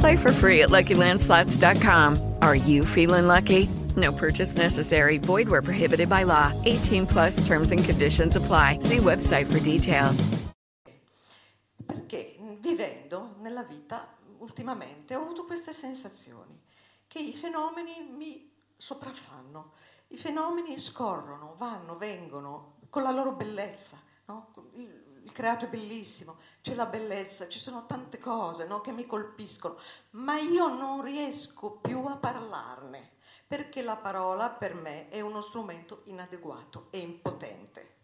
Play for free at LuckyLandSlots.com. Are you feeling lucky? No purchase necessary. Void where prohibited by law. 18 plus terms and conditions apply. See website for details. Perché vivendo nella vita ultimamente ho avuto queste sensazioni che i fenomeni mi sopraffanno. I fenomeni scorrono, vanno, vengono con la loro bellezza. No? Il, creato è bellissimo, c'è la bellezza, ci sono tante cose no? che mi colpiscono, ma io non riesco più a parlarne perché la parola per me è uno strumento inadeguato e impotente.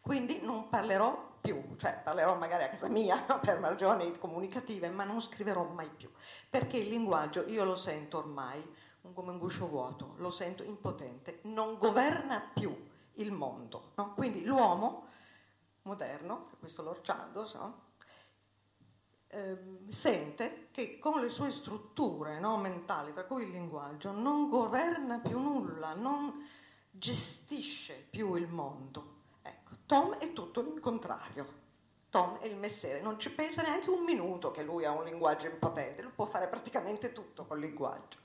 Quindi non parlerò più, cioè parlerò magari a casa mia per ragioni comunicative, ma non scriverò mai più, perché il linguaggio io lo sento ormai come un guscio vuoto, lo sento impotente, non governa più il mondo. No? Quindi l'uomo moderno, questo l'orciando, no? eh, sente che con le sue strutture no, mentali, tra cui il linguaggio, non governa più nulla, non gestisce più il mondo. Ecco, Tom è tutto il contrario. Tom è il messere, non ci pensa neanche un minuto che lui ha un linguaggio impotente, lui può fare praticamente tutto col linguaggio.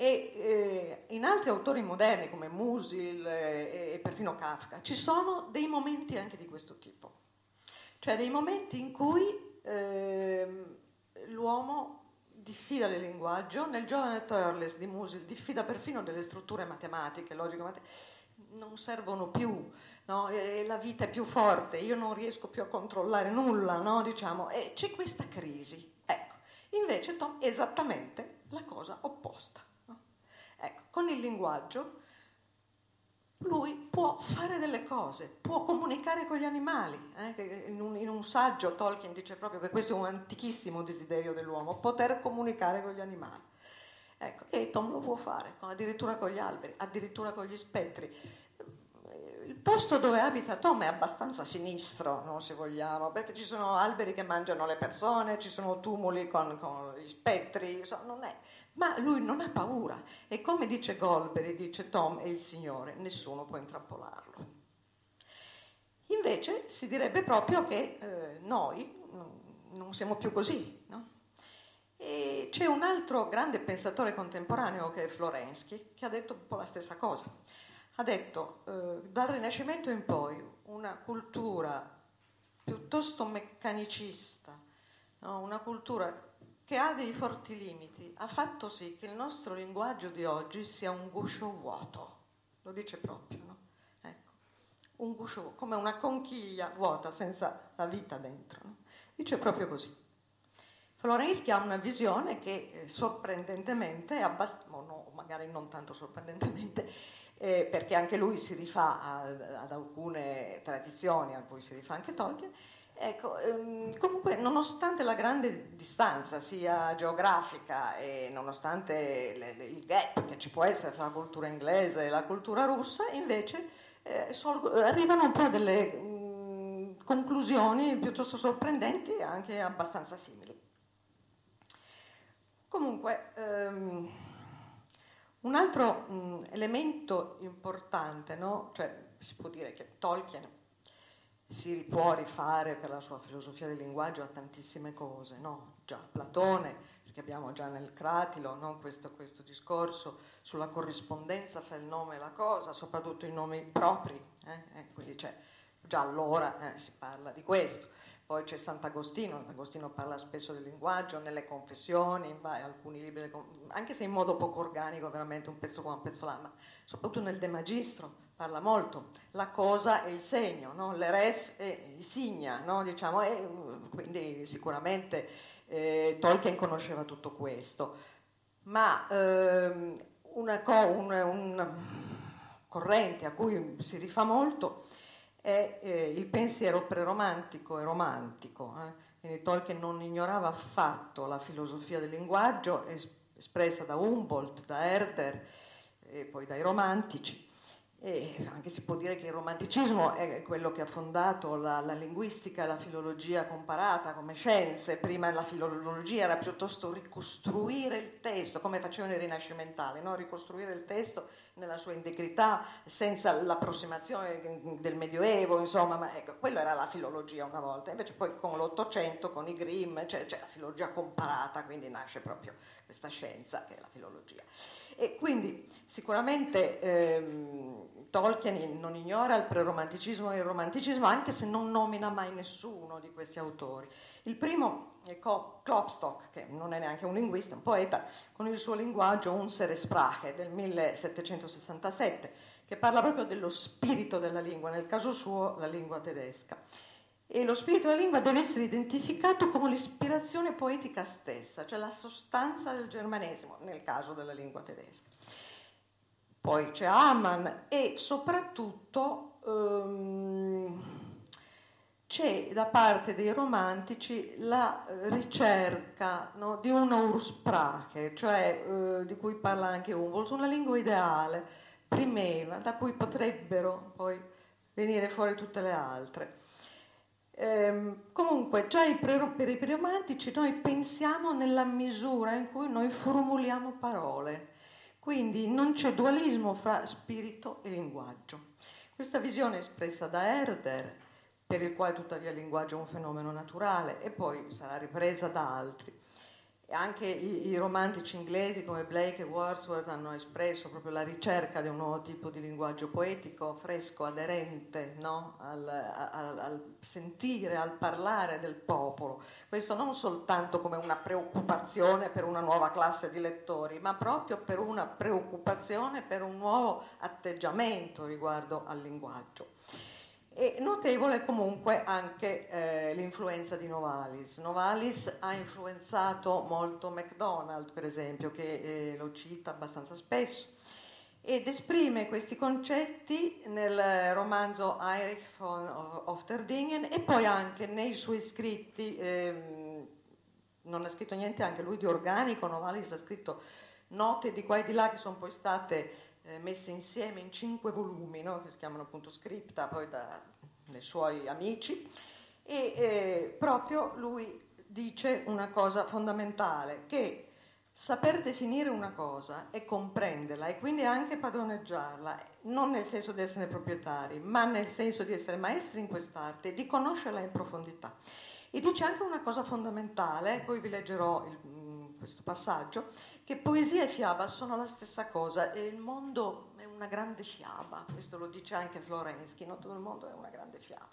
E eh, in altri autori moderni come Musil e, e perfino Kafka ci sono dei momenti anche di questo tipo cioè dei momenti in cui eh, l'uomo diffida del linguaggio, nel giovane Turles di Musil diffida perfino delle strutture matematiche, logiche, matematiche, non servono più, no? la vita è più forte, io non riesco più a controllare nulla, no? diciamo, e c'è questa crisi. Ecco, invece Tom è esattamente la cosa opposta. Ecco, con il linguaggio lui può fare delle cose, può comunicare con gli animali. Eh? In, un, in, un, saggio Tolkien dice proprio che questo è un antichissimo desiderio dell'uomo, poter comunicare con gli animali. Ecco, e Tom lo può fare, addirittura con gli alberi, addirittura con gli spettri. Il posto dove abita Tom è abbastanza sinistro, no, se vogliamo, perché ci sono alberi che mangiano le persone, ci sono tumuli con, con gli spettri, so, non è ma lui non ha paura e come dice Golbery, dice Tom e il Signore, nessuno può intrappolarlo. Invece si direbbe proprio che eh, noi non siamo più così. No? E c'è un altro grande pensatore contemporaneo che è Florensky, che ha detto un po' la stessa cosa. Ha detto, eh, dal Rinascimento in poi, una cultura piuttosto meccanicista, no? una cultura che ha dei forti limiti, ha fatto sì che il nostro linguaggio di oggi sia un guscio vuoto. Lo dice proprio, no? Ecco, un guscio come una conchiglia vuota senza la vita dentro. No? Dice proprio così. Florensky ha una visione che eh, sorprendentemente, abbast- no, magari non tanto sorprendentemente, eh, perché anche lui si rifà a, ad alcune tradizioni a cui si rifà anche Tolkien, Ecco, ehm, comunque nonostante la grande distanza sia geografica e nonostante il gap che ci può essere tra la cultura inglese e la cultura russa, invece eh, sol- arrivano un po' delle mh, conclusioni piuttosto sorprendenti e anche abbastanza simili. Comunque, ehm, un altro mh, elemento importante, no? cioè si può dire che Tolkien si può rifare per la sua filosofia del linguaggio a tantissime cose, no? Già Platone, perché abbiamo già nel Cratilo no? questo, questo, discorso sulla corrispondenza fra il nome e la cosa, soprattutto i nomi propri, eh? Eh, quindi già allora eh, si parla di questo. Poi c'è Sant'Agostino, Sant'Agostino parla spesso del linguaggio, nelle confessioni, in alcuni libri, anche se in modo poco organico, veramente un pezzo qua, un pezzo là, ma soprattutto nel De Magistro parla molto. La cosa e il segno, no? l'eres e il signa, no? diciamo, e, quindi sicuramente eh, Tolkien conosceva tutto questo. Ma ehm, una, co- un, un corrente a cui si rifà molto è eh, il pensiero preromantico e romantico. Eh. Quindi Tolkien non ignorava affatto la filosofia del linguaggio es- espressa da Humboldt, da Herder e poi dai romantici e anche si può dire che il romanticismo è quello che ha fondato la, la, linguistica la filologia comparata come scienze. Prima la filologia era piuttosto ricostruire il testo, come facevano i rinascimentali, no? ricostruire il testo nella sua integrità, senza l'approssimazione del Medioevo, insomma, ma ecco, quello era la filologia una volta. Invece poi con l'Ottocento, con i Grimm, c'è, c'è la filologia comparata, quindi nasce proprio questa scienza che è la filologia. E quindi sicuramente ehm, Tolkien non ignora il preromanticismo e il romanticismo, anche se non nomina mai nessuno di questi autori. Il primo è Klopstock, che non è neanche un linguista, un poeta, con il suo linguaggio Unsere Sprache del 1767, che parla proprio dello spirito della lingua, nel caso suo la lingua tedesca e lo spirito della lingua deve essere identificato come l'ispirazione poetica stessa, cioè la sostanza del germanesimo, nel caso della lingua tedesca. Poi c'è Hamann e soprattutto um, c'è da parte dei romantici la ricerca no, di una Ursprache, cioè uh, di cui parla anche Humboldt, una lingua ideale, primeva, da cui potrebbero poi venire fuori tutte le altre. Ehm, comunque, già per i preromantici noi pensiamo nella misura in cui noi formuliamo parole, quindi non c'è dualismo fra spirito e linguaggio. Questa visione è espressa da Herder, per il quale tuttavia il linguaggio è un fenomeno naturale, e poi sarà ripresa da altri. Anche i, i, romantici inglesi come Blake e Wordsworth hanno espresso proprio la ricerca di un nuovo tipo di linguaggio poetico, fresco, aderente no? al, al, al, sentire, al parlare del popolo. Questo non soltanto come una preoccupazione per una nuova classe di lettori, ma proprio per una preoccupazione per un nuovo atteggiamento riguardo al linguaggio. E notevole comunque anche eh, l'influenza di Novalis. Novalis ha influenzato molto MacDonald, per esempio, che eh, lo cita abbastanza spesso, ed esprime questi concetti nel romanzo Erich von Ofterdingen e poi anche nei suoi scritti, ehm, non ha scritto niente anche lui di organico, Novalis ha scritto note di qua e di là che sono poi state eh, messe insieme in cinque volumi, no? che si chiamano appunto Scripta, poi da, dai suoi amici, e eh, proprio lui dice una cosa fondamentale, che saper definire una cosa e comprenderla e quindi anche padroneggiarla, non nel senso di essere proprietari, ma nel senso di essere maestri in quest'arte di conoscerla in profondità. E dice anche una cosa fondamentale, poi vi leggerò il, questo passaggio, che poesia e fiaba sono la stessa cosa e il mondo è una grande fiaba, questo lo dice anche Florensky, no? tutto il mondo è una grande fiaba.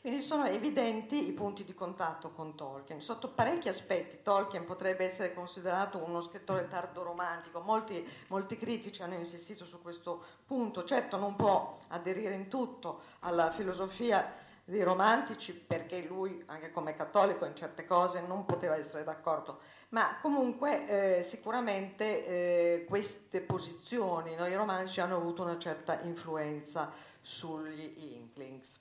Quindi sono evidenti i punti di contatto con Tolkien. Sotto parecchi aspetti Tolkien potrebbe essere considerato uno scrittore tardo-romantico, molti, molti critici hanno insistito su questo punto, certo non può aderire in tutto alla filosofia dei romantici perché lui, anche come cattolico, in certe cose non poteva essere d'accordo, ma comunque eh, sicuramente eh, queste posizioni, no, i romantici hanno avuto una certa influenza sugli Inklings.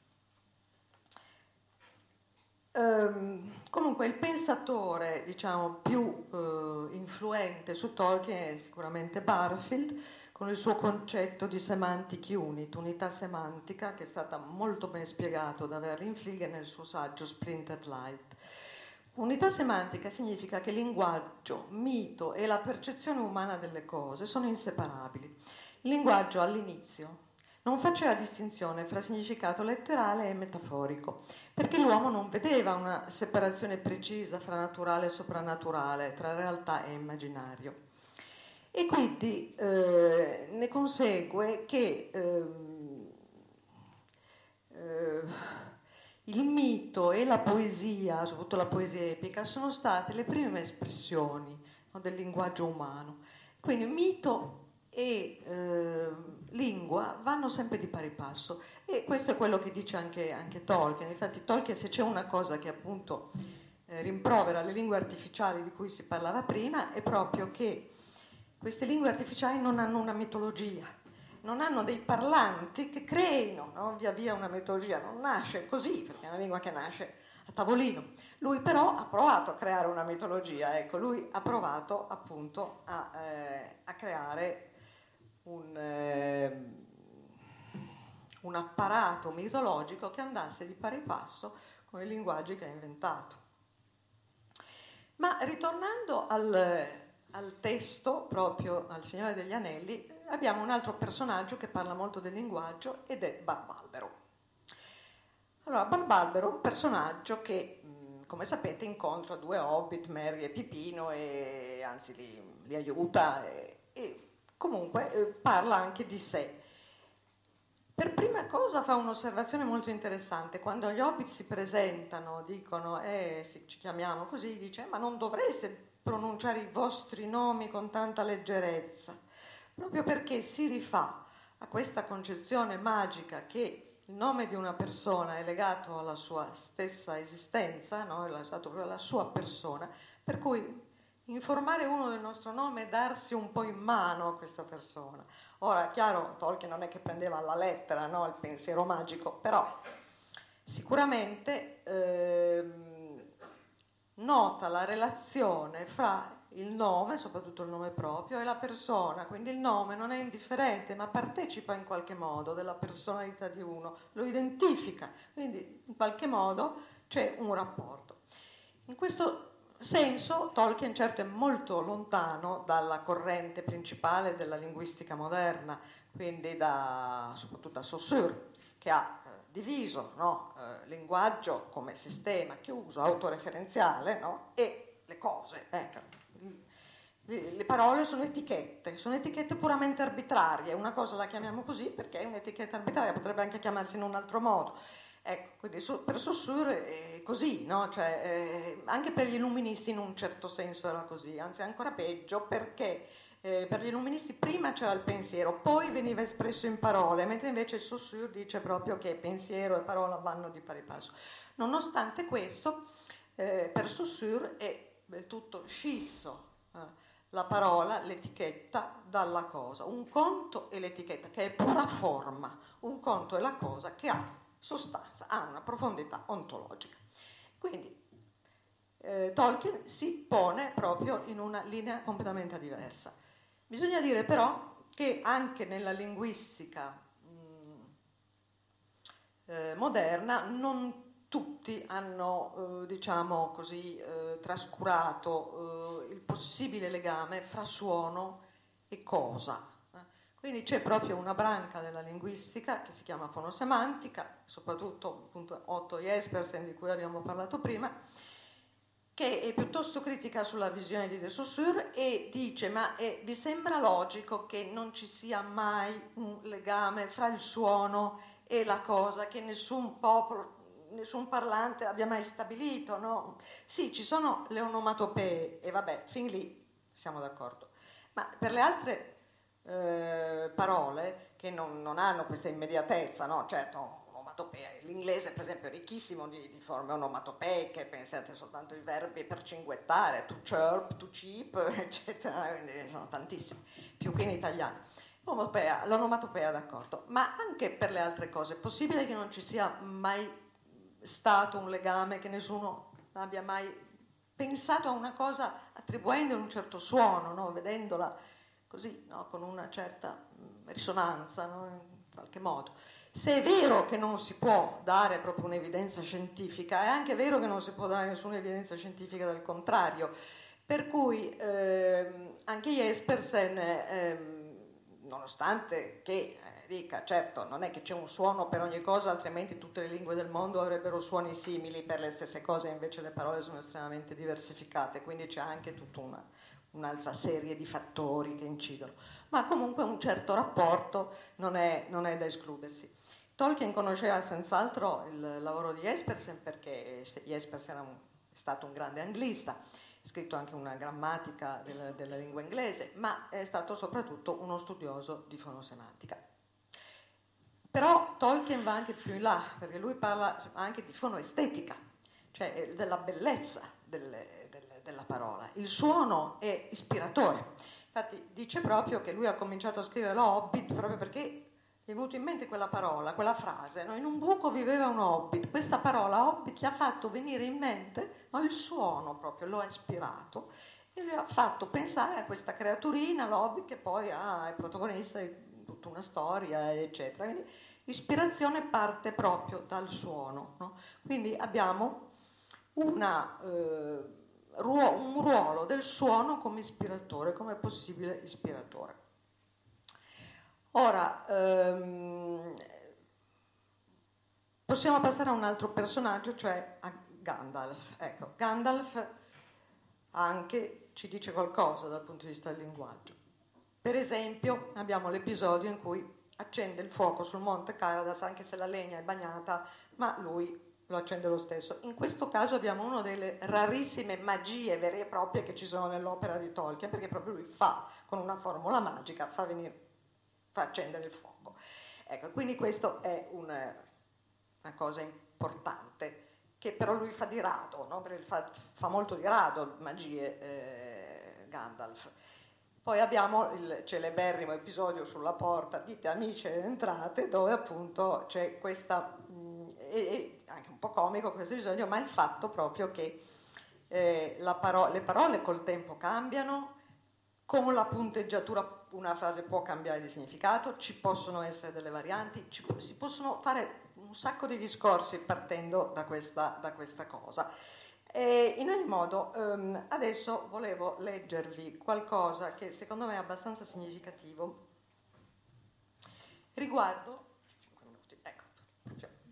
Um, comunque il pensatore diciamo, più uh, influente su Tolkien è sicuramente Barfield, con il suo concetto di semantic unit, unità semantica, che è stata molto ben spiegato da Verlin Fliege nel suo saggio Splintered Light. Unità semantica significa che linguaggio, mito e la percezione umana delle cose sono inseparabili. Il linguaggio all'inizio non faceva distinzione fra significato letterale e metaforico, perché l'uomo non vedeva una separazione precisa fra naturale e soprannaturale, tra realtà e immaginario. E quindi eh, ne consegue che eh, eh, il mito e la poesia, soprattutto la poesia epica, sono state le prime espressioni no, del linguaggio umano. Quindi mito e eh, lingua vanno sempre di pari passo e questo è quello che dice anche, anche Tolkien. Infatti Tolkien se c'è una cosa che appunto eh, rimprovera le lingue artificiali di cui si parlava prima è proprio che queste lingue artificiali non hanno una mitologia, non hanno dei parlanti che creino no? via via una mitologia, non nasce così, perché è una lingua che nasce a tavolino. Lui però ha provato a creare una mitologia, ecco, lui ha provato appunto a, eh, a creare un, eh, un apparato mitologico che andasse di pari passo con i linguaggi che ha inventato. Ma ritornando al, al testo, proprio al Signore degli Anelli, abbiamo un altro personaggio che parla molto del linguaggio ed è Barbalbero. Allora, Barbalbero è un personaggio che, come sapete, incontra due hobbit, Merry e Pipino, e anzi li, li aiuta e, e comunque eh, parla anche di sé. Per prima cosa fa un'osservazione molto interessante, quando gli hobbit si presentano, dicono, eh, ci chiamiamo così, dice, ma non dovreste pronunciare i vostri nomi con tanta leggerezza, proprio perché si rifà a questa concezione magica che il nome di una persona è legato alla sua stessa esistenza, no? è stato proprio la sua persona, per cui informare uno del nostro nome e darsi un po' in mano a questa persona. Ora, chiaro, Tolkien non è che prendeva alla lettera no, il pensiero magico, però sicuramente ehm, nota la relazione fra il nome, soprattutto il nome proprio, e la persona, quindi il nome non è indifferente, ma partecipa in qualche modo della personalità di uno, lo identifica, quindi in qualche modo c'è un rapporto. In questo senso Tolkien certo è molto lontano dalla corrente principale della linguistica moderna, quindi da, soprattutto da Saussure, che ha eh, diviso no, eh, linguaggio come sistema chiuso, autoreferenziale, no, e le cose. Ecco. Le, le parole sono etichette, sono etichette puramente arbitrarie, una cosa la chiamiamo così perché è un'etichetta arbitraria, potrebbe anche chiamarsi in un altro modo. Ecco, quindi per Saussure è così, no? cioè, eh, anche per gli illuministi in un certo senso era così, anzi ancora peggio perché eh, per gli illuministi prima c'era il pensiero, poi veniva espresso in parole, mentre invece Saussure dice proprio che pensiero e parola vanno di pari passo. Nonostante questo, eh, per Saussure è del tutto scisso eh, la parola, l'etichetta dalla cosa. Un conto è l'etichetta che è pura forma, un conto è la cosa che ha sostanza, ha una profondità ontologica. Quindi eh, Tolkien si pone proprio in una linea completamente diversa. Bisogna dire però che anche nella linguistica mm, eh, moderna non tutti hanno, eh, diciamo così, eh, trascurato eh, il possibile legame fra suono e cosa. Quindi c'è proprio una branca della linguistica che si chiama fonosemantica, soprattutto appunto Otto Jespersen di cui abbiamo parlato prima, che è piuttosto critica sulla visione di De Saussure e dice ma eh, vi sembra logico che non ci sia mai un legame fra il suono e la cosa, che nessun popolo, nessun parlante abbia mai stabilito, no? Sì, ci sono le onomatopee e vabbè, fin lì siamo d'accordo, ma per le altre eh, parole che non, non, hanno questa immediatezza, no? Certo, onomatopea, l'inglese per esempio è ricchissimo di, di forme onomatopeiche, pensate soltanto ai verbi per cinguettare, to chirp, to cheap, eccetera, quindi sono tantissimi, più che in italiano. L'onomatopea, l'onomatopea, d'accordo, ma anche per le altre cose, è possibile che non ci sia mai stato un legame, che nessuno abbia mai pensato a una cosa attribuendo un certo suono, no? vedendola così, no? con una certa mm, risonanza, no? in qualche modo. Se è vero che non si può dare proprio un'evidenza scientifica, è anche vero che non si può dare nessuna evidenza scientifica del contrario. Per cui ehm, anche Jespersen, ehm, nonostante che eh, dica, certo, non è che c'è un suono per ogni cosa, altrimenti tutte le lingue del mondo avrebbero suoni simili per le stesse cose, invece le parole sono estremamente diversificate, quindi c'è anche tutta una, un'altra serie di fattori che incidono. Ma comunque un certo rapporto non è, non è da escludersi. Tolkien conosceva senz'altro il lavoro di Jespersen perché Jespersen era un, è stato un grande anglista, ha scritto anche una grammatica della, della lingua inglese, ma è stato soprattutto uno studioso di fonosemantica. Però Tolkien va anche più in là, perché lui parla anche di fonoestetica, cioè eh, della bellezza delle, della parola. Il suono è ispiratore. Infatti dice proprio che lui ha cominciato a scrivere l'Hobbit proprio perché gli è venuto in mente quella parola, quella frase, no? in un buco viveva un hobbit, questa parola hobbit gli ha fatto venire in mente no? il suono proprio, lo ha ispirato e gli ha fatto pensare a questa creaturina, l'hobbit, che poi ah, è protagonista di tutta una storia, eccetera. Quindi l'ispirazione parte proprio dal suono. No? Quindi abbiamo una, eh, un ruolo del suono come ispiratore, come possibile ispiratore. Ora, ehm, possiamo passare a un altro personaggio, cioè a Gandalf. Ecco, Gandalf anche ci dice qualcosa dal punto di vista del linguaggio. Per esempio, abbiamo l'episodio in cui accende il fuoco sul monte Caradas, anche se la legna è bagnata, ma lui lo accende lo stesso. In questo caso abbiamo una delle rarissime magie vere e proprie che ci sono nell'opera di Tolkien, perché proprio lui fa, con una formula magica, fa venire fa accendere il fuoco. Ecco, quindi questo è una, una cosa importante che però lui fa di rado, no? fa, fa, molto di rado magie eh, Gandalf. Poi abbiamo il celeberrimo episodio sulla porta, dite amici entrate, dove appunto c'è questa, mh, è, anche un po' comico questo episodio, ma il fatto proprio che eh, paro- le parole col tempo cambiano, con la punteggiatura una frase può cambiare di significato, ci possono essere delle varianti, ci, si possono fare un sacco di discorsi partendo da questa, da questa cosa. E in ogni modo, um, adesso volevo leggervi qualcosa che secondo me è abbastanza significativo riguardo,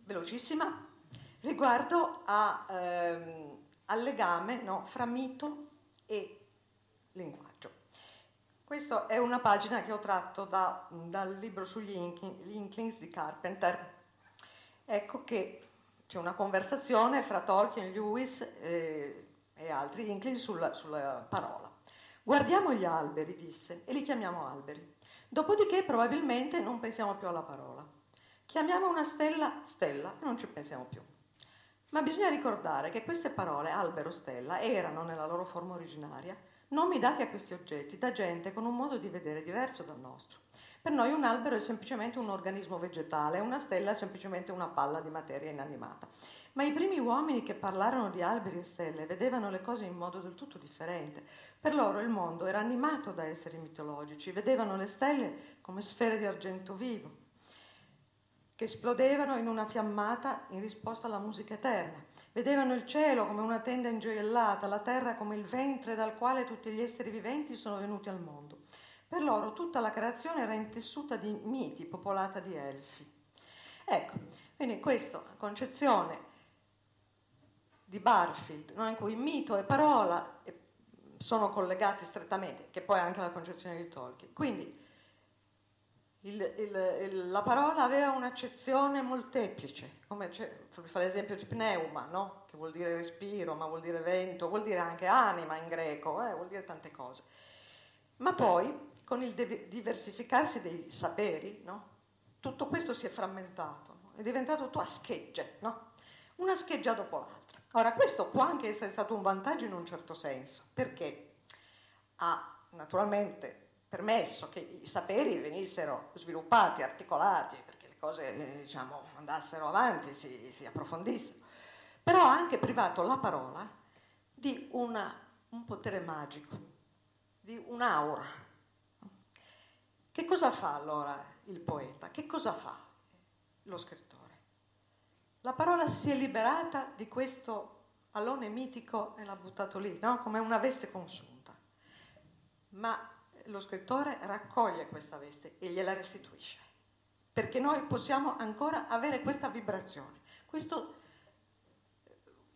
velocissima, riguardo a, um, al legame no, fra mito e linguaggio. Questa è una pagina che ho tratto da, dal libro sugli Inklings di Carpenter. Ecco che c'è una conversazione fra Tolkien, Lewis e, e altri Inklings sulla, sulla parola. Guardiamo gli alberi, disse, e li chiamiamo alberi. Dopodiché probabilmente non pensiamo più alla parola. Chiamiamo una stella stella e non ci pensiamo più. Ma bisogna ricordare che queste parole, albero, stella, erano nella loro forma originaria nomi dati a questi oggetti da gente con un modo di vedere diverso dal nostro. Per noi un albero è semplicemente un organismo vegetale, una stella è semplicemente una palla di materia inanimata. Ma i primi uomini che parlarono di alberi e stelle vedevano le cose in modo del tutto differente. Per loro il mondo era animato da esseri mitologici, vedevano le stelle come sfere di argento vivo, che esplodevano in una fiammata in risposta alla musica eterna. Vedevano il cielo come una tenda ingioiellata, la terra come il ventre dal quale tutti gli esseri viventi sono venuti al mondo. Per loro tutta la creazione era intessuta di miti, popolata di elfi. Ecco, quindi questa concezione di Barfield, no? in cui mito e parola sono collegati strettamente, che poi è anche la concezione di Tolkien. Quindi il, il, la parola aveva un'accezione molteplice, come fa l'esempio di pneuma, no? che vuol dire respiro, ma vuol dire vento, vuol dire anche anima in greco, eh? vuol dire tante cose. Ma poi, con il diversificarsi dei saperi, no? tutto questo si è frammentato, no? è diventato tutto a schegge, una scheggia dopo l'altra. Ora, questo può anche essere stato un vantaggio in un certo senso, perché ha naturalmente permesso che i saperi venissero sviluppati, articolati, perché le cose eh, diciamo, andassero avanti, si, si, approfondissero, però ha anche privato la parola di una, un potere magico, di un'aura. Che cosa fa allora il poeta? Che cosa fa lo scrittore? La parola si è liberata di questo allone mitico e l'ha buttato lì, no? come una veste consunta. Ma lo scrittore raccoglie questa veste e gliela restituisce. perché noi possiamo ancora avere questa vibrazione, questo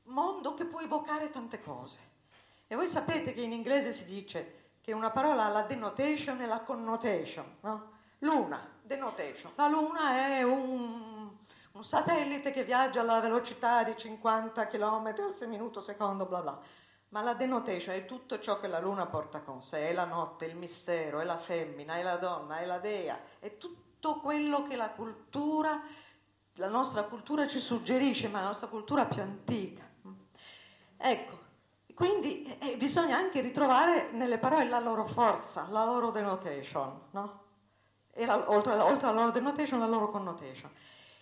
mondo che può evocare tante cose. E voi sapete che in inglese si dice che una parola ha la denotation e la connotation, no? Luna, denotation. La Luna è un, un satellite che viaggia alla velocità di 50 km al minuto secondo, bla bla. Ma la denotation è tutto ciò che la Luna porta con sé, è la notte, il mistero, è la femmina, è la donna, è la dea, è tutto quello che la cultura, la nostra cultura ci suggerisce, ma la nostra cultura più antica. Ecco, quindi eh, bisogna anche ritrovare nelle parole la loro forza, la loro denotation, no? la, oltre, oltre alla loro denotation, la loro connotation.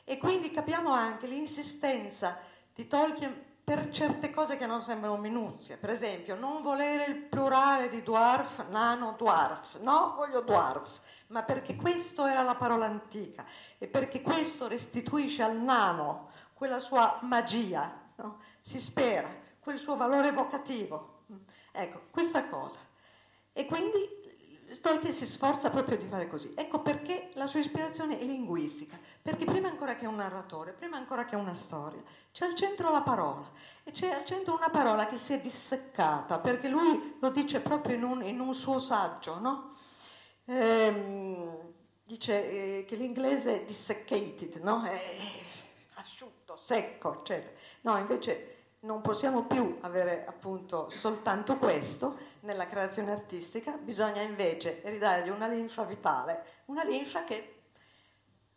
E quindi capiamo anche l'insistenza di Tolkien per certe cose che non sembrano minuzie. Per esempio, non volere il plurale di dwarf, nano, dwarfs. No, voglio dwarfs, ma perché questo era la parola antica e perché questo restituisce al nano quella sua magia, no? si spera, quel suo valore evocativo. Ecco, questa cosa. E quindi Tolkien si sforza proprio di fare così. Ecco perché la sua ispirazione è linguistica, perché prima ancora che un narratore, prima ancora che una storia, c'è al centro la parola e c'è al centro una parola che si è disseccata, perché lui lo dice proprio in un, in un suo saggio, no? ehm, dice eh, che l'inglese è disseccated, no? è asciutto, secco, eccetera. No, invece non possiamo più avere appunto soltanto questo nella creazione artistica, bisogna invece ridargli una linfa vitale, una linfa che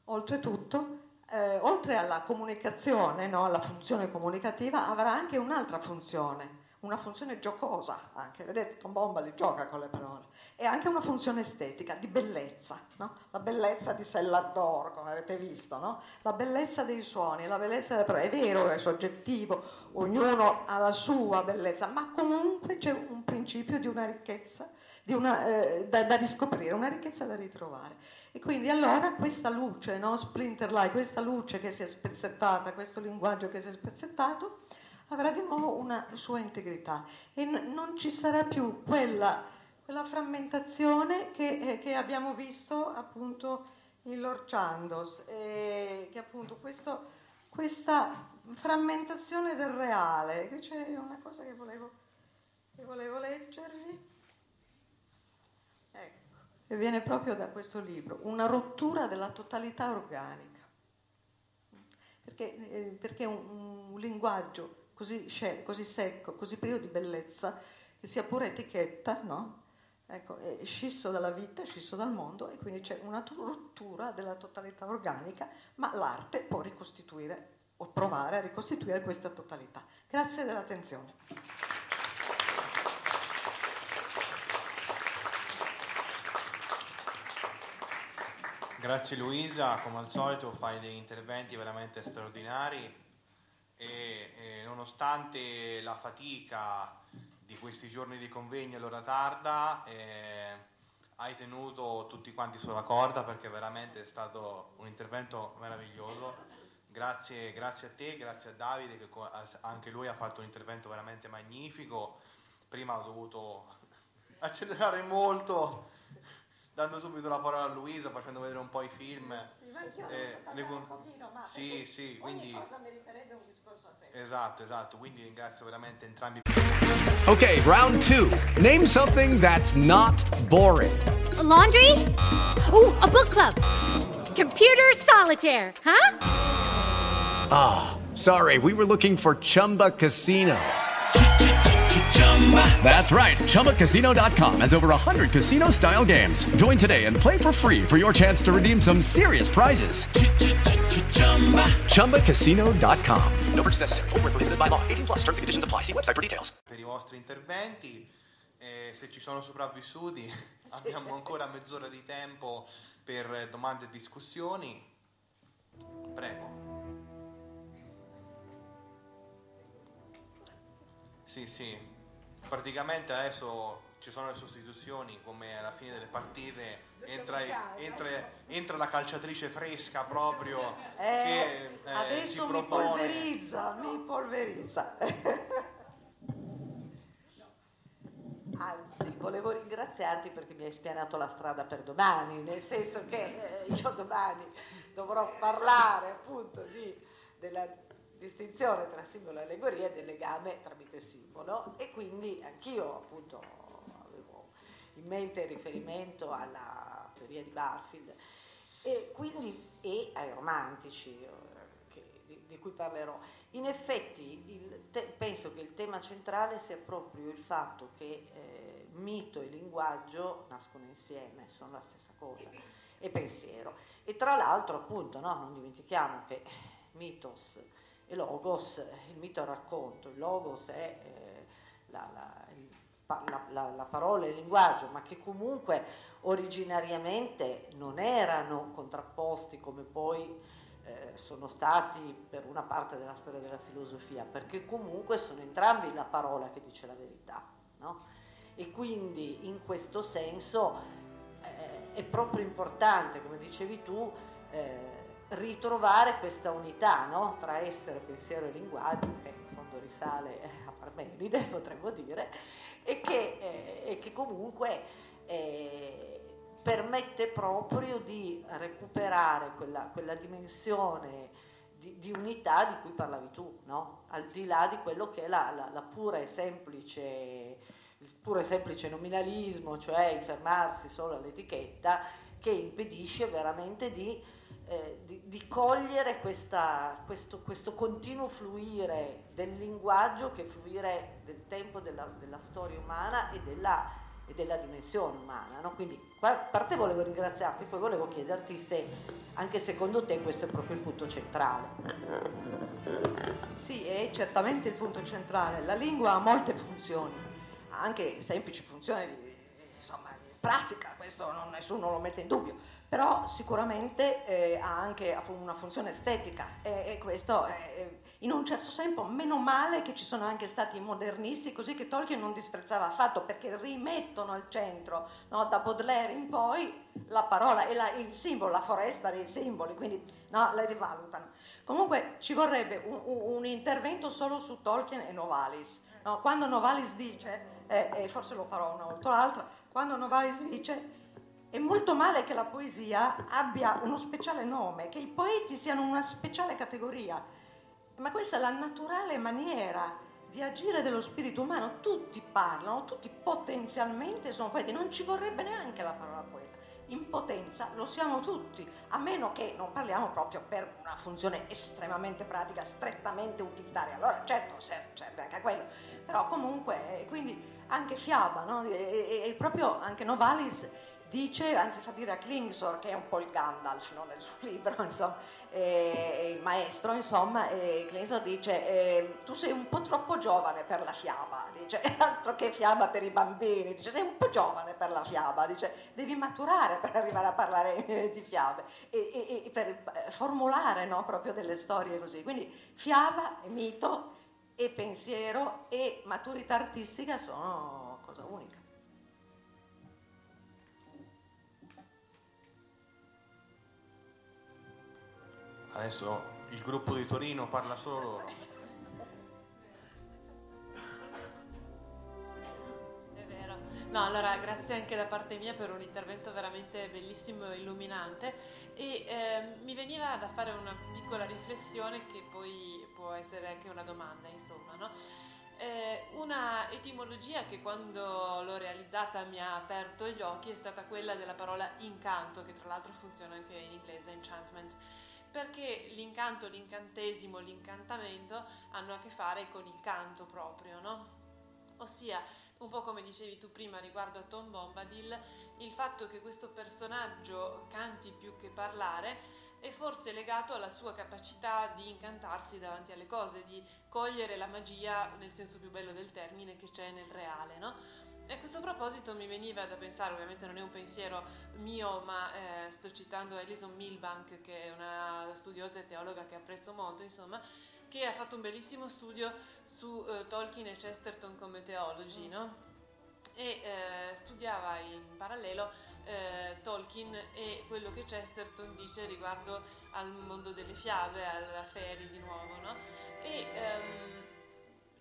oltretutto, eh, oltre alla comunicazione, no, alla funzione comunicativa, avrà anche un'altra funzione, una funzione giocosa, anche, vedete, Tom Bombali gioca con le parole, e anche una funzione estetica, di bellezza, no? la bellezza di Sellador, come avete visto, no? la bellezza dei suoni, la bellezza delle parole, è vero, è soggettivo, ognuno ha la sua bellezza, ma comunque c'è un principio di una ricchezza di una, eh, da, da, riscoprire, una ricchezza da ritrovare. E quindi allora questa luce, no? Splinter Light, questa luce che si è spezzettata, questo linguaggio che si è spezzettato, avrà di nuovo una sua integrità. E n- non ci sarà più quella, quella frammentazione che, eh, che, abbiamo visto appunto in Lord Chandos, eh, che appunto questo, questa frammentazione del reale, qui c'è una cosa che volevo, che volevo leggervi, ecco, che viene proprio da questo libro, una rottura della totalità organica, perché, eh, perché un, un linguaggio così, così secco, così privo di bellezza, che sia pure etichetta, no? Ecco, è scisso dalla vita, è scisso dal mondo e quindi c'è una rottura della totalità organica, ma l'arte può ricostituire o provare a ricostituire questa totalità. Grazie dell'attenzione. Grazie Luisa, come al solito fai degli interventi veramente straordinari e, e nonostante la fatica di questi giorni di convegno all'ora tarda eh, hai tenuto tutti quanti sulla corda perché veramente è stato un intervento meraviglioso. Grazie, grazie a te, grazie a Davide che anche lui ha fatto un intervento veramente magnifico. Prima ho dovuto accelerare molto dando subito la parola a Luisa, facendo vedere un po' i film. Sì, ma io eh, le... un pochino, ma sì, sì, quindi... cosa meriterebbe un discorso a sé. Esatto, esatto, quindi ringrazio veramente entrambi. Ok, round two. Name something that's not boring. A laundry? Oh, a book club. Computer solitaire, huh? Ah, oh, sorry, we were looking for Chumba Casino. That's right. ChumbaCasino.com has over 100 casino style games. Join today and play for free for your chance to redeem some serious prizes. ChumbaCasino.com. No purchase necessary. Full prohibited by law. 18 plus terms and conditions apply. See website for details. Per i vostri interventi, eh, se ci sono sopravvissuti, abbiamo ancora mezz'ora di tempo per domande e discussioni. Prego. Sì, sì praticamente adesso ci sono le sostituzioni come alla fine delle partite entra, entra, entra la calciatrice fresca proprio eh, che eh, adesso si propone. mi polverizza mi polverizza anzi volevo ringraziarti perché mi hai spianato la strada per domani nel senso che eh, io domani dovrò parlare appunto di, della distinzione tra simbolo e allegoria e del legame tra mito e simbolo e quindi anch'io appunto avevo in mente il riferimento alla teoria di Barfield e quindi e ai romantici eh, che, di, di, cui parlerò. In effetti te, penso che il tema centrale sia proprio il fatto che eh, mito e linguaggio nascono insieme, sono la stessa cosa, e pensiero. E tra l'altro appunto no, non dimentichiamo che mitos e logos, il mito racconto, il logos è eh, la, la, la, la, la parola e il linguaggio, ma che comunque originariamente non erano contrapposti come poi eh, sono stati per una parte della storia della filosofia, perché comunque sono entrambi la parola che dice la verità. No? E quindi in questo senso eh, è proprio importante, come dicevi tu, eh, ritrovare questa unità no? tra essere, pensiero e linguaggio, che in fondo risale a Parmenide, potremmo dire, e che, eh, e che comunque eh, permette proprio di recuperare quella, quella dimensione di, di, unità di cui parlavi tu, no? al di là di quello che è la, la, la pura e semplice, il puro e semplice nominalismo, cioè il fermarsi solo all'etichetta, che impedisce veramente di, eh, di, di cogliere questa, questo, questo, continuo fluire del linguaggio che fluire del tempo della, della storia umana e della e della dimensione umana. No? Quindi a parte volevo ringraziarti, poi volevo chiederti se anche secondo te questo è proprio il punto centrale. Sì, è certamente il punto centrale. La lingua ha molte funzioni, anche semplici funzioni insomma, pratica, questo non, nessuno lo mette in dubbio, però sicuramente eh, ha anche una funzione estetica e, e questo è, in un certo senso meno male che ci sono anche stati i modernisti così che Tolkien non disprezzava affatto perché rimettono al centro no, da Baudelaire in poi la parola e la, il simbolo, la foresta dei simboli, quindi no, la rivalutano. Comunque ci vorrebbe un, un intervento solo su Tolkien e Novalis. No? Quando Novalis dice, eh, e forse lo farò una volta o l'altra, quando Novalis dice è molto male che la poesia abbia uno speciale nome, che i poeti siano una speciale categoria ma questa è la naturale maniera di agire dello spirito umano. Tutti parlano, tutti potenzialmente sono poeti, non ci vorrebbe neanche la parola poeta. In potenza lo siamo tutti, a meno che non parliamo proprio per una funzione estremamente pratica, strettamente utilitaria. Allora certo serve, anche a quello, però comunque, quindi anche Fiaba, no? e, e, e proprio anche Novalis dice, anzi fa dire a Klingsor, che è un po' il Gandalf no? nel suo libro, insomma, eh, il maestro, insomma, e Klingsor dice, eh, tu sei un po' troppo giovane per la fiaba, dice, altro che fiaba per i bambini, dice, sei un po' giovane per la fiaba, dice, devi maturare per arrivare a parlare eh, di fiabe e, e, e per eh, formulare no? proprio delle storie così. Quindi fiaba, mito e pensiero e maturità artistica sono cosa unica. Adesso il gruppo di Torino parla solo loro. È vero. No, allora grazie anche da parte mia per un intervento veramente bellissimo e illuminante e eh, mi veniva da fare una piccola riflessione che poi può essere anche una domanda, insomma, no? Eh, una etimologia che quando l'ho realizzata mi ha aperto gli occhi è stata quella della parola incanto, che tra l'altro funziona anche in inglese, enchantment perché l'incanto, l'incantesimo, l'incantamento hanno a che fare con il canto proprio, no? Ossia, un po' come dicevi tu prima riguardo a Tom Bombadil, il fatto che questo personaggio canti più che parlare è forse legato alla sua capacità di incantarsi davanti alle cose, di cogliere la magia nel senso più bello del termine che c'è nel reale, no? E a questo proposito mi veniva da pensare, ovviamente non è un pensiero mio, ma eh, sto citando Alison Milbank, che è una studiosa e teologa che apprezzo molto, insomma, che ha fatto un bellissimo studio su eh, Tolkien e Chesterton come teologi, no? E eh, studiava in parallelo eh, Tolkien e quello che Chesterton dice riguardo al mondo delle fiabe, alla fairy di nuovo, no? E, ehm,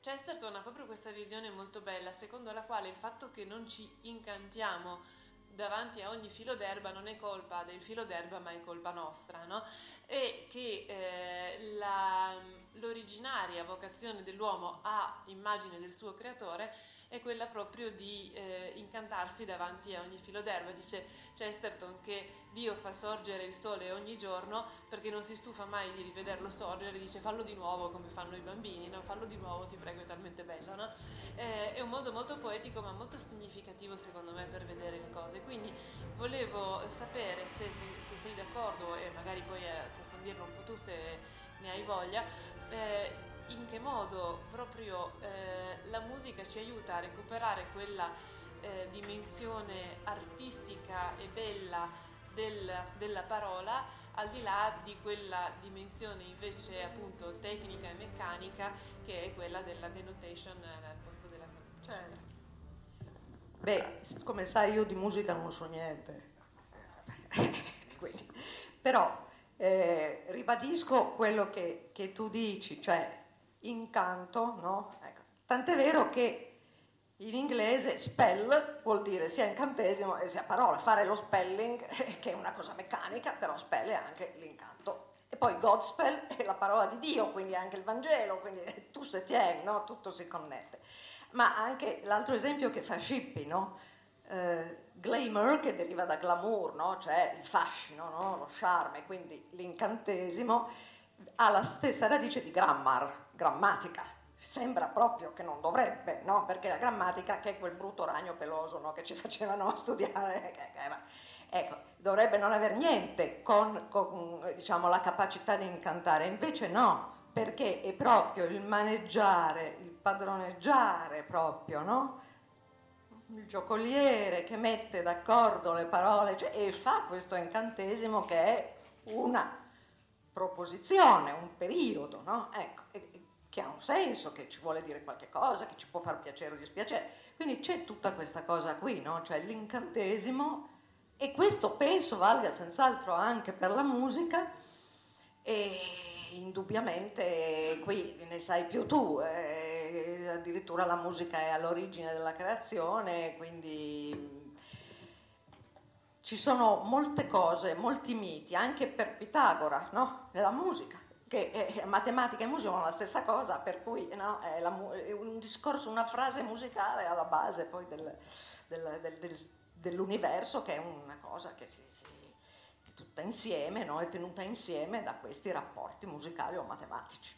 Chesterton ha proprio questa visione molto bella, secondo la quale il fatto che non ci incantiamo davanti a ogni filo d'erba non è colpa del filo d'erba ma è colpa nostra, no? e che eh, la, l'originaria vocazione dell'uomo a immagine del suo creatore è quella proprio di eh, incantarsi davanti a ogni filo d'erba. Dice Chesterton che Dio fa sorgere il sole ogni giorno perché non si stufa mai di rivederlo sorgere, dice fallo di nuovo come fanno i bambini, no? fallo di nuovo ti prego è talmente bello. No? Eh, è un modo molto poetico ma molto significativo secondo me per vedere le cose. Quindi volevo sapere se, se, se sei d'accordo e magari poi approfondirlo un po' tu se ne hai voglia. Eh, in che modo proprio eh, la musica ci aiuta a recuperare quella eh, dimensione artistica e bella del, della parola al di là di quella dimensione invece appunto tecnica e meccanica che è quella della denotation al posto della certo. Beh, come sai io di musica non so niente, però eh, ribadisco quello che, che tu dici, cioè incanto, no? Ecco. Tant'è vero che in inglese spell vuol dire sia incantesimo e sia parola, fare lo spelling, che è una cosa meccanica, però spell è anche l'incanto. E poi Godspell è la parola di Dio, quindi anche il Vangelo, quindi tu se tieni, no? tutto si connette. Ma anche l'altro esempio che fa Scippi, no? eh, glamour, che deriva da glamour, no? cioè il fascino, no? lo charme, quindi l'incantesimo, ha la stessa radice di grammar, grammatica. Sembra proprio che non dovrebbe, no? Perché la grammatica, che è quel brutto ragno peloso no? che ci facevano studiare, ecco, dovrebbe non avere niente con, con diciamo, la capacità di incantare, invece no, perché è proprio il maneggiare, il padroneggiare proprio, no? Il giocoliere che mette d'accordo le parole cioè, e fa questo incantesimo che è una proposizione, un periodo, no? Ecco, che ha un senso, che ci vuole dire qualche cosa, che ci può far piacere o dispiacere. Quindi c'è tutta questa cosa qui, no? Cioè l'incantesimo, e questo penso valga senz'altro anche per la musica, e indubbiamente qui ne sai più tu, eh, addirittura la musica è all'origine della creazione, quindi ci sono molte cose, molti miti, anche per Pitagora, no? nella musica, che è, matematica e musica sono la stessa cosa, per cui no? è, la, è, un discorso, una frase musicale alla base poi del, del, del, dell'universo, che è una cosa che si, si tutta insieme, no? è tenuta insieme da questi rapporti musicali o matematici.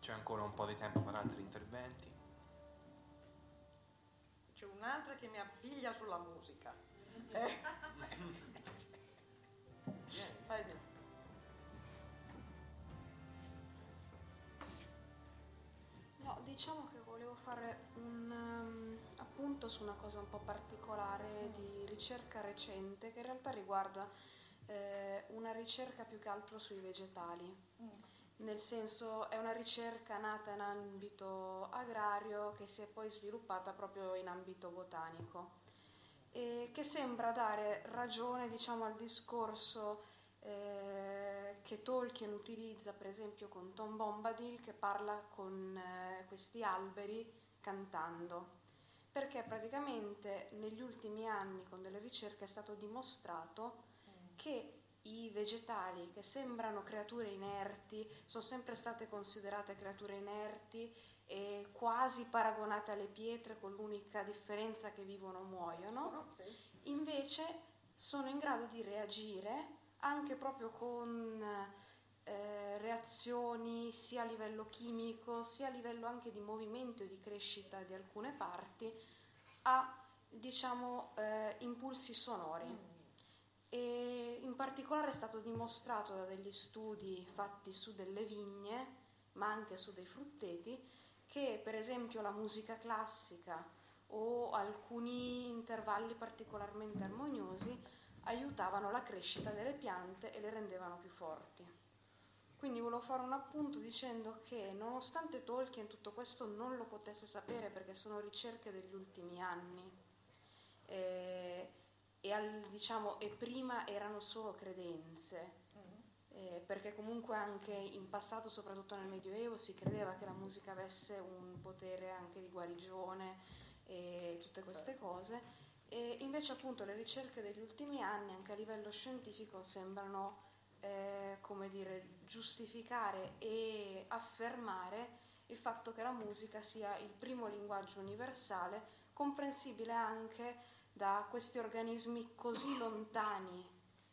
C'è ancora un po' di tempo per altri interventi. C'è un'altra che mi appiglia sulla musica. Eh? No, diciamo che volevo fare un um, appunto su una cosa un po' particolare di ricerca recente che in realtà riguarda eh, una ricerca più che altro sui vegetali. Mm nel senso è una ricerca nata in ambito agrario che si è poi sviluppata proprio in ambito botanico. E che sembra dare ragione diciamo, al discorso eh, che Tolkien utilizza per esempio con Tom Bombadil che parla con eh, questi alberi cantando. Perché praticamente negli ultimi anni con delle ricerche è stato dimostrato che i vegetali che sembrano creature inerti sono sempre state considerate creature inerti e quasi paragonate alle pietre con l'unica differenza che vivono o muoiono, invece sono in grado di reagire anche proprio con eh, reazioni sia a livello chimico sia a livello anche di movimento e di crescita di alcune parti a diciamo eh, impulsi sonori. E in particolare è stato dimostrato da degli studi fatti su delle vigne, ma anche su dei frutteti, che per esempio la musica classica o alcuni intervalli particolarmente armoniosi aiutavano la crescita delle piante e le rendevano più forti. Quindi volevo fare un appunto dicendo che nonostante Tolkien tutto questo non lo potesse sapere perché sono ricerche degli ultimi anni, eh, e, al, diciamo, e prima erano solo credenze. Mm. eh, perché comunque anche in passato, soprattutto nel Medioevo, si credeva che la musica avesse un potere anche di guarigione e tutte queste cose. E invece appunto le ricerche degli ultimi anni, anche a livello scientifico, sembrano eh, come dire, giustificare e affermare il fatto che la musica sia il primo linguaggio universale, comprensibile anche da questi organismi così lontani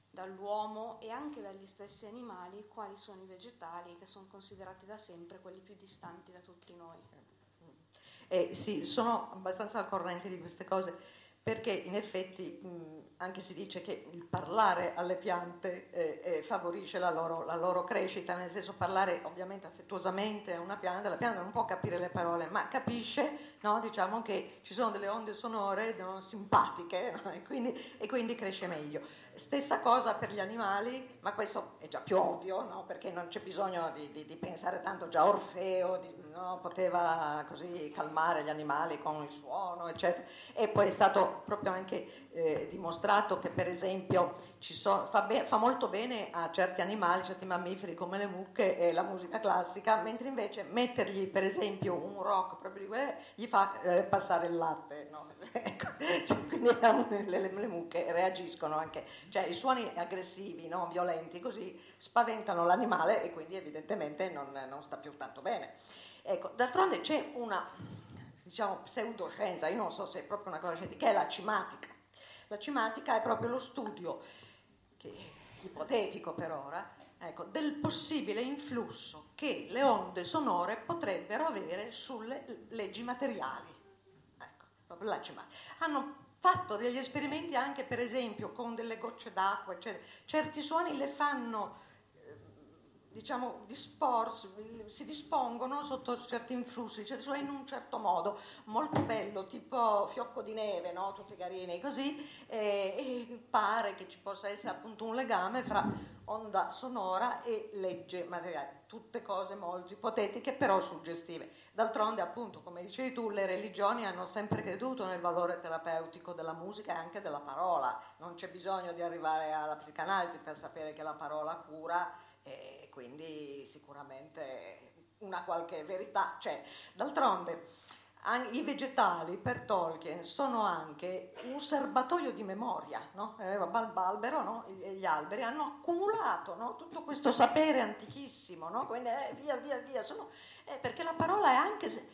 dall'uomo e anche dagli stessi animali, quali sono i vegetali, che sono considerati da sempre quelli più distanti da tutti noi. Eh, sì, sono abbastanza al corrente di queste cose perché in effetti mh, anche si dice che il parlare alle piante eh, eh, favorisce la loro, la loro, crescita, nel senso parlare ovviamente affettuosamente a una pianta, la pianta non può capire le parole, ma capisce no, diciamo che ci sono delle onde sonore no, simpatiche no, e, quindi, e, quindi, cresce meglio. Stessa cosa per gli animali, ma questo è già più ovvio, perché non c'è bisogno di, di, di pensare tanto, già Orfeo di, poteva così calmare gli animali con il suono, eccetera, e poi è stato proprio anche eh, dimostrato che per esempio so, fa, be- fa, molto bene a certi animali, certi mammiferi come le mucche e la musica classica, mentre invece mettergli per esempio un rock proprio di quelle gli fa eh, passare il latte. No? ecco, cioè, quindi le, le, le, mucche reagiscono anche, cioè i suoni aggressivi, no? violenti, così spaventano l'animale e quindi evidentemente non, non sta più tanto bene. Ecco, d'altronde c'è una diciamo, pseudoscienza, io non so se è proprio una cosa scientifica, che è la cimatica. La cimatica è proprio lo studio, che ipotetico per ora, ecco, del possibile influsso che le onde sonore potrebbero avere sulle leggi materiali. Ecco, proprio la cimatica. Hanno fatto degli esperimenti anche, per esempio, con delle gocce d'acqua, eccetera. Certi suoni le fanno diciamo, disporsi, si dispongono sotto certi influssi, cioè in un certo modo, molto bello, tipo fiocco di neve, no? tutti carini così, e, e, pare che ci possa essere appunto un legame fra onda sonora e legge materiale, tutte cose molto ipotetiche però suggestive. D'altronde appunto, come dicevi tu, le religioni hanno sempre creduto nel valore terapeutico della musica e anche della parola, non c'è bisogno di arrivare alla psicanalisi per sapere che la parola cura e quindi sicuramente una qualche verità c'è. D'altronde i vegetali per Tolkien sono anche un serbatoio di memoria, no? eh, l'albero, no? gli alberi hanno accumulato no? tutto questo sapere antichissimo, no? quindi eh, via via via, sono, eh, perché la parola è anche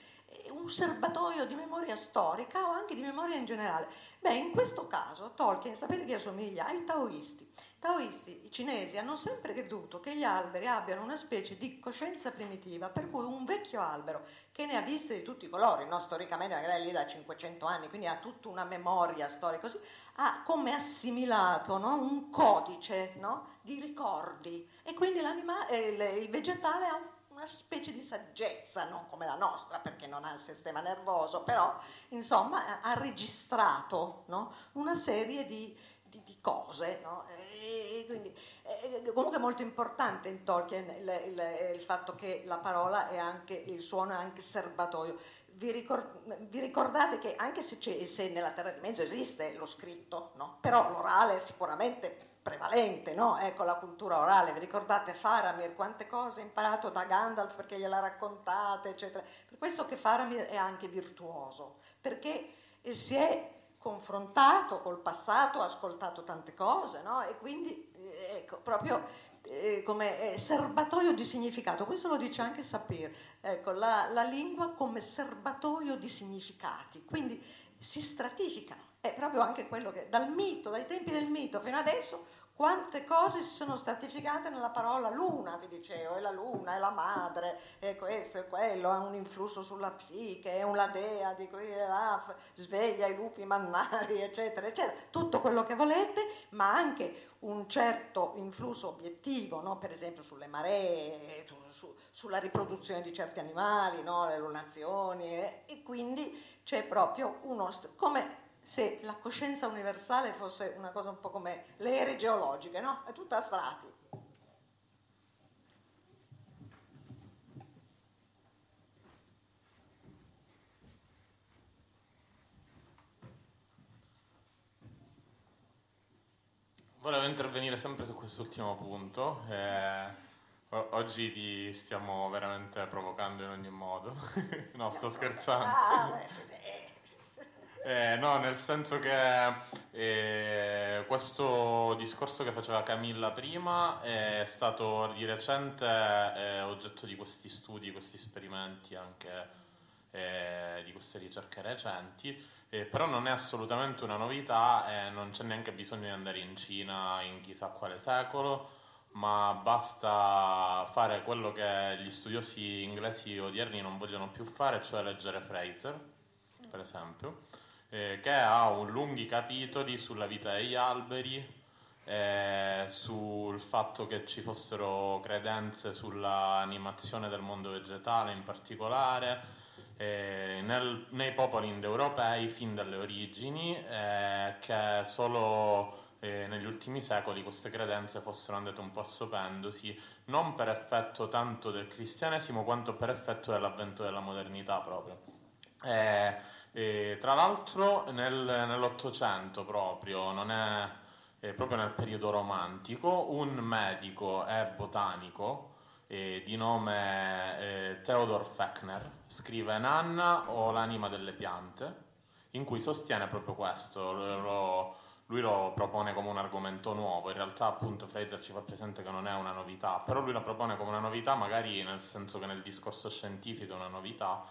un serbatoio di memoria storica o anche di memoria in generale. Beh, in questo caso Tolkien, sapete che assomiglia ai taoisti taoisti, i cinesi, hanno sempre creduto che gli alberi abbiano una specie di coscienza primitiva, per cui un vecchio albero che ne ha viste di tutti i colori, no? storicamente magari è lì da 500 anni, quindi ha tutta una memoria storica così, ha come assimilato no? un codice no? di ricordi e quindi eh, il, il vegetale ha una specie di saggezza, non come la nostra perché non ha il sistema nervoso, però insomma ha registrato no? una serie di, di, di cose. No? E, quindi, è comunque molto importante in Tolkien il, il, il, fatto che la parola è anche, il suono è anche serbatoio. Vi, ricord, vi ricordate che anche se, se, nella Terra di Mezzo esiste lo scritto, no? però l'orale è sicuramente prevalente, no? ecco la cultura orale, vi ricordate Faramir, quante cose ha imparato da Gandalf perché gliela raccontate, eccetera. Per questo che Faramir è anche virtuoso, perché si è confrontato col passato, ha ascoltato tante cose, no? E quindi, eh, ecco, proprio eh, come eh, serbatoio di significato, questo lo dice anche Sapir, ecco, la, la lingua come serbatoio di significati, quindi si stratifica, è proprio anche quello che dal mito, dai tempi del mito fino adesso quante cose si sono stratificate nella parola luna, vi dicevo, è la luna, è la madre, è questo, è quello, ha un influsso sulla psiche, è una dea di qui e là, sveglia i lupi mannari, eccetera, eccetera, tutto quello che volete, ma anche un certo influsso obiettivo, no? per esempio sulle maree, su, sulla riproduzione di certi animali, no? le lunazioni, eh? e quindi c'è proprio uno, come se la coscienza universale fosse una cosa un po' come le ere geologiche, no? È tutta a strati. volevo intervenire sempre su quest'ultimo punto. Eh, oggi ti stiamo veramente provocando in ogni modo. no, sto scherzando. Ah, beh, sì, sì. Eh, no, nel senso che eh, questo discorso che faceva Camilla prima è stato di recente eh, oggetto di questi studi, questi esperimenti anche eh, di queste ricerche recenti, eh, però non è assolutamente una novità e non c'è neanche bisogno di andare in Cina in chissà quale secolo, ma basta fare quello che gli studiosi inglesi odierni non vogliono più fare, cioè leggere Fraser, per esempio eh, che ha un lunghi capitoli sulla vita degli alberi, eh, sul fatto che ci fossero credenze sull'animazione del mondo vegetale in particolare, eh, nel- nei popoli indoeuropei fin dalle origini, eh, che solo eh, negli ultimi secoli queste credenze fossero andate un po' assopendosi, non per effetto tanto del cristianesimo quanto per effetto dell'avvento della modernità proprio. E tra l'altro nel, nell'Ottocento proprio, non è, è proprio nel periodo romantico, un medico e botanico eh, di nome eh, Theodor Fechner scrive Nanna o l'anima delle piante, in cui sostiene proprio questo, lo- lui lo propone come un argomento nuovo, in realtà appunto Fraser ci fa presente che non è una novità, però lui la propone come una novità magari nel senso che nel discorso scientifico è una novità,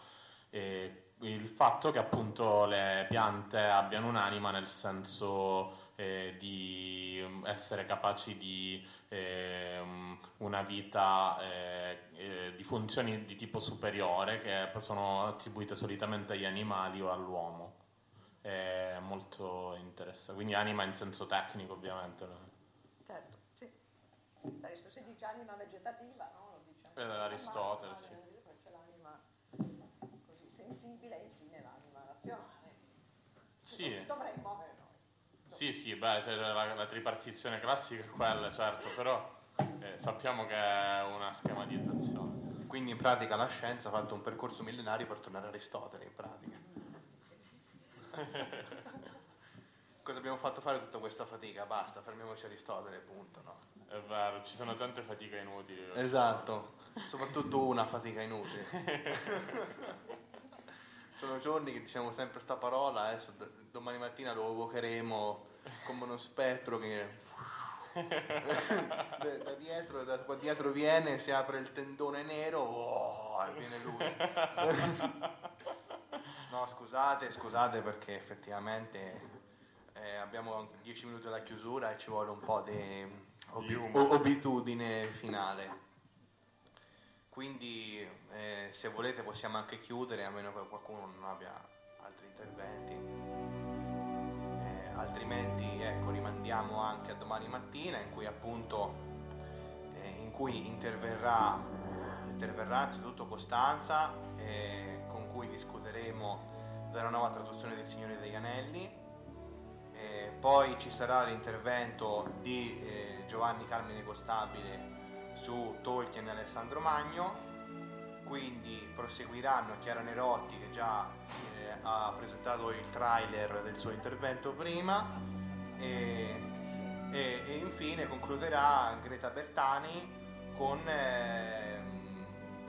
eh, il fatto che appunto le piante abbiano un'anima nel senso eh, di mm, essere capaci di ehm, una vita eh, eh, di funzioni di tipo superiore che sono attribuite solitamente agli animali o all'uomo. È molto interessante, quindi anima in senso tecnico ovviamente. Certo, sì. Adesso si dice anima vegetativa, no? Lo dice Eh, Aristotele, sì. ma poi c'è l'anima così sensibile e infine l'anima razionale. Sì. Dovremmo avere noi. Sì, sì, beh, cioè, la, la tripartizione classica è quella, certo, però eh, sappiamo che è una schematizzazione. Quindi in pratica la scienza ha fatto un percorso millenario per tornare a Aristotele, in pratica. Cosa abbiamo fatto fare tutta questa fatica? Basta, fermiamoci a Aristotele, punto, no? È vero, ci sono tante fatiche inutili. Esatto, soprattutto una fatica inutile. Sono giorni che diciamo sempre sta parola, adesso domani mattina lo evocheremo come uno spettro che da, dietro, da qua dietro viene, si apre il tendone nero, oh, e viene lui. No, scusate, scusate perché effettivamente eh, abbiamo anche 10 minuti alla chiusura e ci vuole un po' di obi- o- abitudine finale. Quindi eh, se volete possiamo anche chiudere a meno che qualcuno non abbia altri interventi. Eh, altrimenti ecco, rimandiamo anche a domani mattina in cui appunto eh, in cui interverrà, interverrà anzitutto Costanza eh, con cui discuteremo della nuova traduzione del Signore degli Anelli eh, poi ci sarà l'intervento di eh, Giovanni Carmine Costabile su Tolkien e Alessandro Magno, quindi proseguiranno Chiara Nerotti che già eh, ha presentato il trailer del suo intervento prima. E, e- e infine concluderà Greta Bertani con ehm,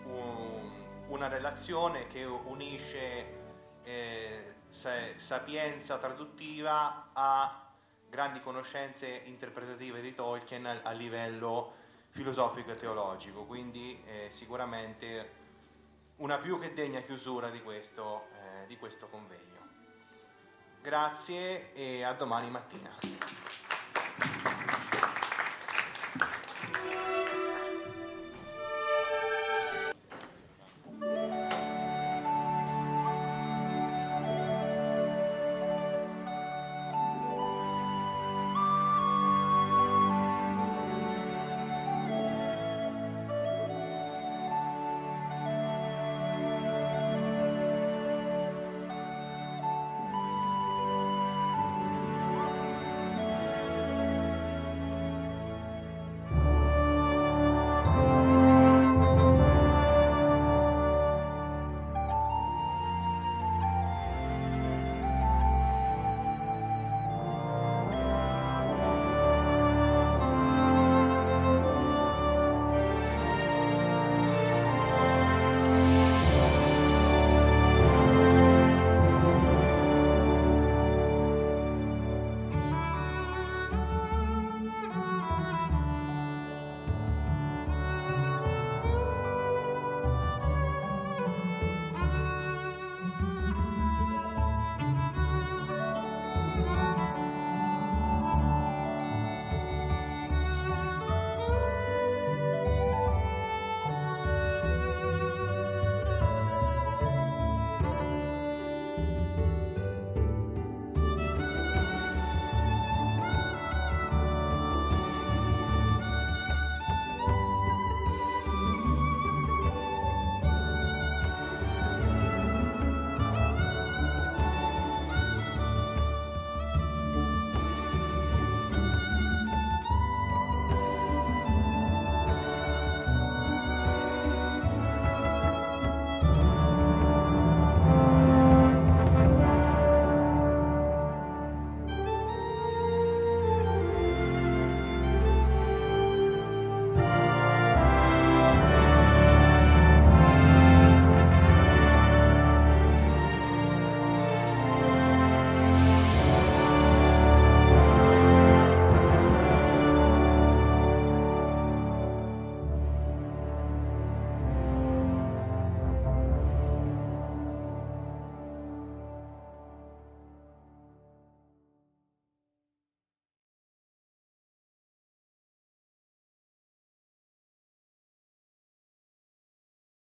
un- una relazione che unisce eh, sa- sapienza traduttiva a grandi conoscenze interpretative di Tolkien a, a livello filosofico e teologico, quindi eh, sicuramente una più che degna chiusura di questo, eh, di questo convegno. Grazie e a domani mattina.